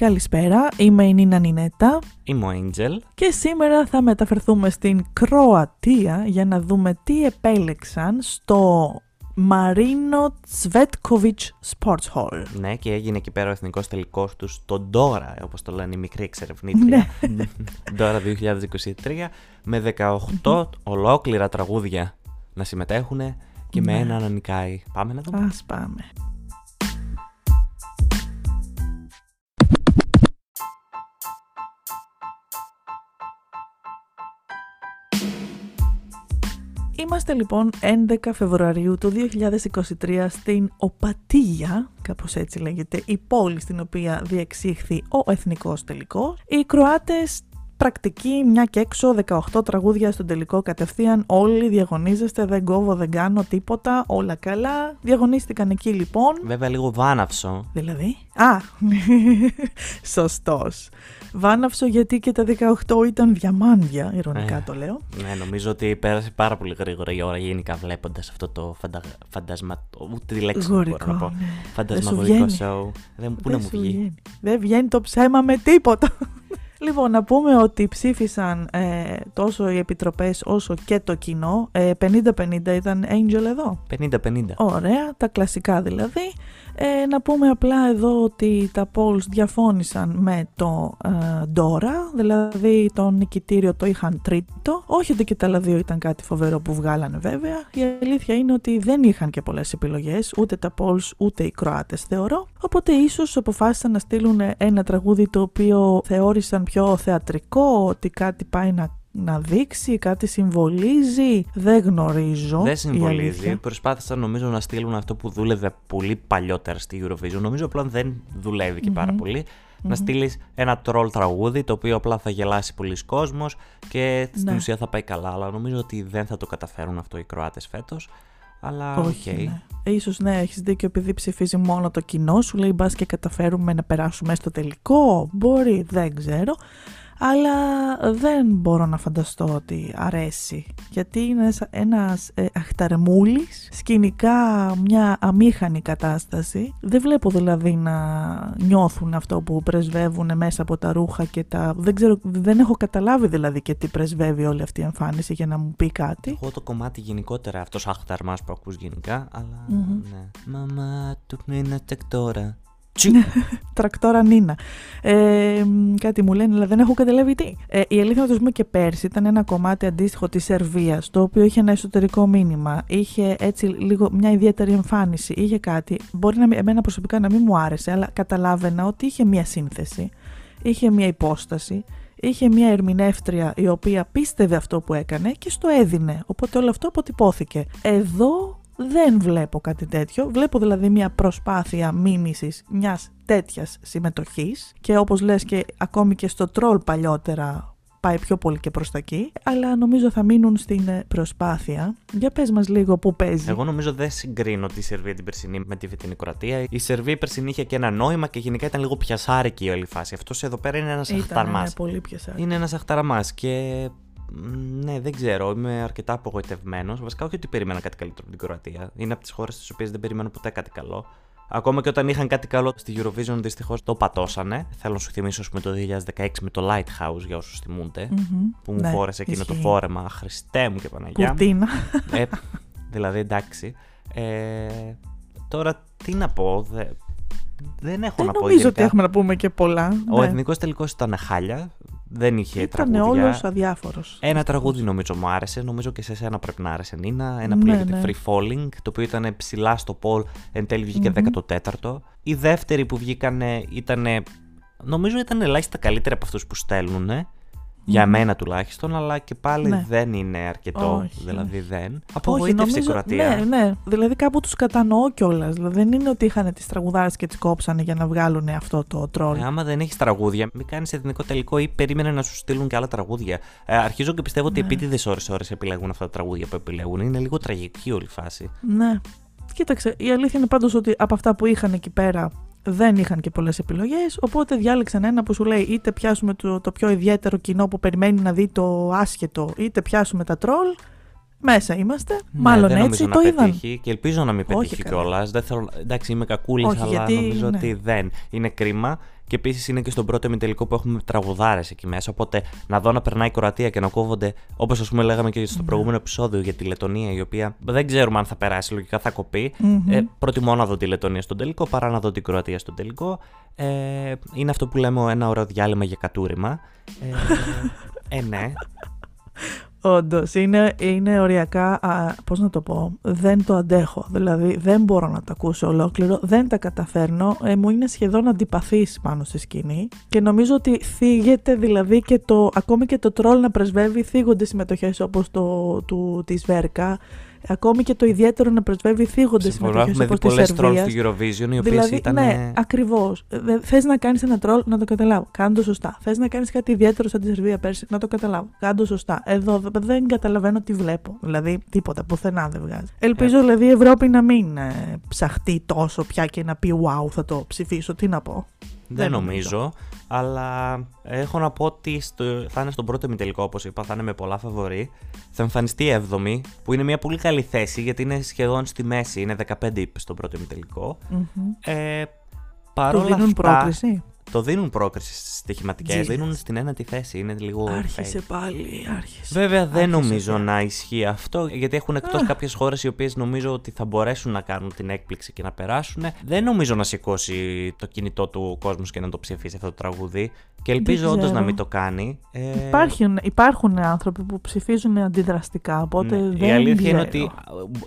Καλησπέρα, είμαι η Νίνα Νινέτα Είμαι ο Angel και σήμερα θα μεταφερθούμε στην Κροατία για να δούμε τι επέλεξαν στο Μαρίνο Τσβέτκοβιτς Sports Hall. Ναι, και έγινε εκεί πέρα ο εθνικός τελικός τους στο Ντόρα, όπως το λένε η μικρή εξερευνήτρια. Ντόρα 2023, με 18 ολόκληρα τραγούδια να συμμετέχουν και με Ναι. ένα να νικάει. Πάμε να δούμε. Ας πάμε. Είμαστε λοιπόν 11 Φεβρουαρίου του 2023 στην Οπατία, κάπως έτσι λέγεται, η πόλη στην οποία διεξήχθη ο εθνικός τελικός. Οι Κροάτες πρακτική, μια και έξω, 18 τραγούδια στον τελικό κατευθείαν, όλοι διαγωνίζεστε, δεν κόβω, δεν κάνω τίποτα, όλα καλά. Διαγωνίστηκαν εκεί λοιπόν. Βέβαια λίγο βάναυσο. Δηλαδή; Α! Σωστός. Βάναυσο γιατί και τα 18 ήταν διαμάντια, ηρωνικά Ε. το λέω. Ναι, νομίζω ότι πέρασε πάρα πολύ γρήγορα η ώρα γενικά βλέποντας αυτό το φαντα... φαντασμα... Ούτε τη λέξη δεν μπορώ Γορικό, να πω. ναι. Φαντασμαγωγικό βγαίνει. σοου. Δεν, πού Δεν να μου σου βγει; βγαίνει. Δεν βγαίνει το ψέμα με τίποτα. Λοιπόν, να πούμε ότι ψήφισαν ε, τόσο οι επιτροπές όσο και το κοινό. Ε, 50-50 ήταν Angel εδώ. 50-50. Ωραία, τα κλασικά δηλαδή. Ε, να πούμε απλά εδώ ότι τα polls διαφώνησαν με το ε, Dora, δηλαδή το νικητήριο το είχαν τρίτο. Όχι ότι και τα άλλα δύο ήταν κάτι φοβερό που βγάλανε βέβαια. Η αλήθεια είναι ότι δεν είχαν και πολλές επιλογές, ούτε τα polls ούτε οι Κροάτες θεωρώ. Οπότε ίσως αποφάσισαν να στείλουν ένα τραγούδι το οποίο θεώρησαν πιο θεατρικό, ότι κάτι πάει να να δείξει, κάτι συμβολίζει, δεν γνωρίζω. Δεν η συμβολίζει. αλήθεια. Προσπάθησαν νομίζω να στείλουν αυτό που δούλευε πολύ παλιότερα στη Eurovision. Νομίζω απλά δεν δουλεύει και πάρα Μμμ. πολύ. Να στείλεις ένα τρόλ τραγούδι το οποίο απλά θα γελάσει πολύς κόσμος και στην Ναι. ουσία θα πάει καλά. Αλλά νομίζω ότι δεν θα το καταφέρουν αυτό οι Κροάτες φέτος. Αλλά οκ. Όχι, ναι. Ίσως ναι, έχεις δίκιο επειδή ψηφίζει μόνο το κοινό σου, λέει μπας και καταφέρουμε να περάσουμε στο τελικό, μπορεί, δεν ξέρω. Αλλά δεν μπορώ να φανταστώ ότι αρέσει. Γιατί είναι ένας- ένας ε, αχταρμούλης, σκηνικά μια αμήχανη κατάσταση. Δεν βλέπω δηλαδή να νιώθουν αυτό που πρεσβεύουν μέσα από τα ρούχα και τα... Δεν ξέρω, δεν έχω καταλάβει δηλαδή και τι πρεσβεύει όλη αυτή η εμφάνιση για να μου πει κάτι. Εγώ το κομμάτι γενικότερα, αυτός ο αχταρμάς που ακούς γενικά, αλλά Μμμ. ναι. Μαμά του πνίνα τεκτόρα. Τρακτόρα Νίνα. Ε, μ, κάτι μου λένε, αλλά δεν έχω καταλάβει τι. Ε, η αλήθεια είναι ότι ας πούμε, και πέρσι ήταν ένα κομμάτι αντίστοιχο της Σερβίας, το οποίο είχε ένα εσωτερικό μήνυμα. Είχε έτσι λίγο μια ιδιαίτερη εμφάνιση. Είχε κάτι. Μπορεί να, μην- εμένα προσωπικά να μην μου άρεσε, αλλά καταλάβαινα ότι είχε μια σύνθεση. Είχε μια υπόσταση. Είχε μια ερμηνεύτρια η οποία πίστευε αυτό που έκανε και στο έδινε. Οπότε όλο αυτό αποτυπώθηκε. Εδώ δεν βλέπω κάτι τέτοιο. Βλέπω δηλαδή μια προσπάθεια μίμησης μιας τέτοιας συμμετοχής και όπως λες και ακόμη και στο τρόλ παλιότερα πάει πιο πολύ και προς τα εκεί, αλλά νομίζω θα μείνουν στην ε, προσπάθεια. Για πες μας λίγο που παίζει. Εγώ νομίζω δεν συγκρίνω τη Σερβία την περσινή με τη φετινή Κροατία. Η Σερβία η περσινή είχε και ένα νόημα και γενικά ήταν λίγο πιασάρικη η όλη φάση. Αυτός εδώ πέρα είναι ένας Ήταν αχταρμάς. ναι, πολύ πιασά. Είναι ένας αχταραμά και. Μ, Ναι, δεν ξέρω. Είμαι αρκετά απογοητευμένος. Βασικά, όχι ότι περίμενα κάτι καλύτερο από την Κροατία. Είναι από τις χώρες τι οποίες δεν περιμένω ποτέ κάτι καλό. Ακόμα και όταν είχαν κάτι καλό στη Eurovision, δυστυχώς το πατώσανε. Θέλω να σου θυμίσω, ας πούμε, το 2016 με το Lighthouse, για όσους θυμούνται. Μμμ. Που μου Ναι, φόρεσε εκείνο το ισχύει. φόρεμα. Χριστέ μου και Παναγιά. μου. Κουρτίνα. Ε, δηλαδή, εντάξει. Ε, τώρα, τι να πω. Δε, δεν έχω Δεν να πω. νομίζω ότι γενικά. έχουμε να πούμε και πολλά. Ο Ναι. εθνικός τελικός ήταν χάλια. Δεν είχε Ήταν τραγούδια. όλος αδιάφορος. Ένα τραγούδι νομίζω μου άρεσε. Νομίζω και σε εσένα πρέπει να άρεσε Νίνα. Ένα που Ναι, λέγεται ναι. Free Falling, το οποίο ήταν ψηλά στο Paul. Εν τέλει βγήκε Μμμ. 14ο. Η δεύτερη που βγήκανε ήταν. Νομίζω ήταν ελάχιστα καλύτερη από αυτούς που στέλνουν. Για Μμμ. μένα τουλάχιστον, αλλά και πάλι Ναι. δεν είναι αρκετό. Όχι, δηλαδή όχι. δεν. Όχι, Απογοήτευσε η νομίζω- Κροατία. Ναι, ναι. Δηλαδή κάπου τους κατανοώ κιόλας. Δηλαδή δεν είναι ότι είχαν τις τραγουδάρες και τις κόψανε για να βγάλουν αυτό το τρόλ. Ε, άμα δεν έχεις τραγούδια, μην κάνεις εθνικό τελικό ή περίμενε να σου στείλουν και άλλα τραγούδια. Ε, αρχίζω και πιστεύω ότι Ναι. επίτηδες ώρε-ώρε επιλέγουν αυτά τα τραγούδια που επιλέγουν. Είναι λίγο τραγική όλη η φάση. Ναι. Κοίταξε, η αλήθεια είναι πάντως ότι από αυτά που είχαν εκεί πέρα δεν είχαν και πολλές επιλογές, οπότε διάλεξαν ένα που σου λέει είτε πιάσουμε το, το πιο ιδιαίτερο κοινό που περιμένει να δει το άσχετο, είτε πιάσουμε τα τρόλ, Μέσα είμαστε. Ναι, Μάλλον δεν έτσι νομίζω το να είδαν. πετύχει και ελπίζω να μην Όχι, πετύχει καλά. κιόλας. Εντάξει, είμαι κακούλης, Όχι, αλλά γιατί, νομίζω ναι. ότι δεν. Είναι κρίμα. Και επίσης είναι και στον πρώτο ημιτελικό που έχουμε τραγουδάρες εκεί μέσα. Οπότε να δω να περνάει η Κροατία και να κόβονται, όπως ας πούμε λέγαμε και Ναι. στο προηγούμενο επεισόδιο για τη Λετωνία, η οποία δεν ξέρουμε αν θα περάσει, λογικά θα κοπεί. Μμμ. Ε, προτιμώ να δω τη Λετωνία στον τελικό παρά να δω την Κροατία στον τελικό. Ε, είναι αυτό που λέμε ένα ωραίο διάλειμμα για κατούριμα. Ε, ε ναι. Όντως, είναι, είναι οριακά. Α, πώς να το πω, δεν το αντέχω. Δηλαδή, δεν μπορώ να το ακούσω ολόκληρο, δεν τα καταφέρνω. Ε, μου είναι σχεδόν αντιπαθής πάνω στη σκηνή. Και νομίζω ότι θίγεται δηλαδή και το. Ακόμη και το τρόλ να πρεσβεύει, θίγονται συμμετοχές όπως το του, της Βέρκα. Ακόμη και το ιδιαίτερο να πρεσβεύει, θίγονται Συμφωνώ, συμμετοχέ έχουμε δει όπω της πολλές τρόλς Σερβία. στη Eurovision, οι οποίες Δηλαδή, ήταν. ναι, ακριβώς. Θες να κάνεις ένα τρόλ, να το καταλάβω. Κάνε το σωστά. Θες να κάνεις κάτι ιδιαίτερο σαν τη Σερβία πέρσι, να το καταλάβω. Κάνε το σωστά. Εδώ δε- δεν καταλαβαίνω τι βλέπω. Δηλαδή, τίποτα, πουθενά δεν βγάζει. Ελπίζω Ε. δηλαδή η Ευρώπη να μην ε, ψαχτεί τόσο πια και να πει Wow, θα το ψηφίσω. Τι να πω. Δεν Δεν νομίζω, αλλά έχω να πω ότι στο, θα είναι στον πρώτο ημιτελικό, όπως είπα, θα είναι με πολλά φαβορή. Θα εμφανιστεί η 7η, που είναι μια πολύ καλή θέση, γιατί είναι σχεδόν στη μέση, είναι 15 είπε στον πρώτο ημιτελικό. Μμμ. Ε, Του παρόλα δίνουν αυτά, πρόκριση; Το δίνουν πρόκριση στις στοιχηματικές, Jesus. δίνουν στην ένατη θέση, είναι λίγο Άρχισε fake. πάλι, άρχισε. Βέβαια δεν Άρχισε νομίζω πια. να ισχύει αυτό, γιατί έχουν εκτός Α. κάποιες χώρες οι οποίες νομίζω ότι θα μπορέσουν να κάνουν την έκπληξη και να περάσουν. Δεν νομίζω να σηκώσει το κινητό του ο κόσμος και να το ψηφίσει αυτό το τραγούδι. Και ελπίζω όντως ξέρω. να μην το κάνει. Ε, Υπάρχουν, υπάρχουν άνθρωποι που ψηφίζουν αντιδραστικά, οπότε ναι. δεν Η αλήθεια ξέρω. είναι ότι α,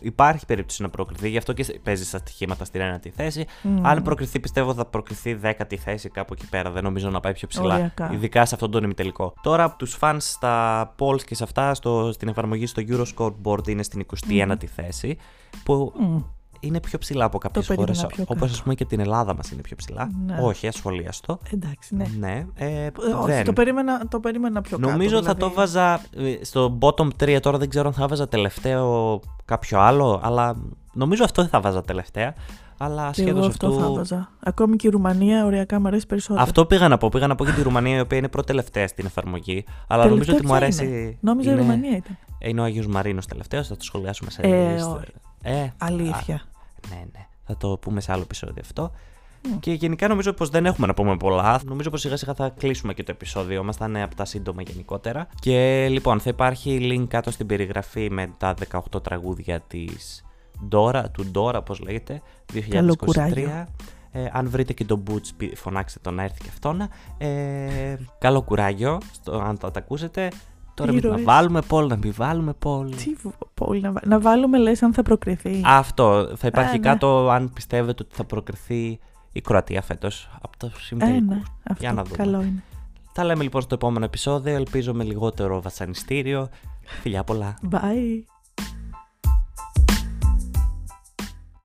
υπάρχει περίπτωση να προκριθεί, γι' αυτό και παίζει στα στοιχήματα στην ένατη θέση. Μμ. Αν προκριθεί, πιστεύω θα προκριθεί δέκατη θέση κάπου εκεί πέρα. Δεν νομίζω να πάει πιο ψηλά. Οριακά. Ειδικά σε αυτόν τον ημιτελικό. Τώρα από τους fans στα polls και σε αυτά, στο, στην εφαρμογή στο Euroscoreboard είναι στην 21η θέση. Που Μμ. είναι πιο ψηλά από κάποιες χώρες. περίμενα πιο Όπως ας κάτω. πούμε και την Ελλάδα μας είναι πιο ψηλά. Ναι. Όχι, ασχολίαστο. Εντάξει, ναι. Ναι. Ε, Ε, Όχι, δεν. το περίμενα, το περίμενα πιο κάτω. Νομίζω θα δηλαδή. το βάζα ε, στο bottom 3 τώρα δεν ξέρω αν θα βάζα τελευταίο κάποιο άλλο, αλλά νομίζω αυτό δεν θα βάζα τελευταία. Αλλά Και εγώ σχεδόν αυτό αυτού. θα βάζα. Ακόμη και η Ρουμανία οριακά μου αρέσει περισσότερο. Αυτό πήγα να πω. Πήγα να πω για τη Ρουμανία η οποία είναι πρώτη-τελευταία στην εφαρμογή. Αλλά νομίζω Τελευταία ότι μου ποια αρέσει. είναι; Νόμιζα είναι... η Ρουμανία ήταν. Είναι ο Άγιος Μαρίνος τελευταίος, θα το σχολιάσουμε σε Ε, σε- όχι. Ε, Αλήθεια. α, ναι, ναι. Θα το πούμε σε άλλο επεισόδιο αυτό. Μμ. Και γενικά νομίζω πως δεν έχουμε να πούμε πολλά. Νομίζω πως σιγά σιγά θα κλείσουμε και το επεισόδιο μας. Θα είναι από τα σύντομα γενικότερα. Και λοιπόν, θα υπάρχει link κάτω στην περιγραφή με τα 18 τραγούδια της Dora, του Dora, πώς λέγεται, 2023. Καλό κουράγιο. Ε, αν βρείτε και τον Boots, πη- φωνάξτε τον να έρθει και αυτόν. Ε, καλό κουράγιο, στο, αν θα τα ακούσετε. Τώρα μην να Ήρωες. βάλουμε πόλ, να μην βάλουμε πόλ. Τι β- πολύ να, βα- να βάλουμε λες αν θα προκριθεί. Αυτό. Θα υπάρχει Ε, ναι. κάτω αν πιστεύετε ότι θα προκριθεί η Κροατία φέτος από το ε, συμμετελικού. ναι, αυτό Για να δούμε. καλό είναι. Τα λέμε λοιπόν στο επόμενο επεισόδιο. Ελπίζω με λιγότερο βασανιστήριο. Φιλιά πολλά. Bye.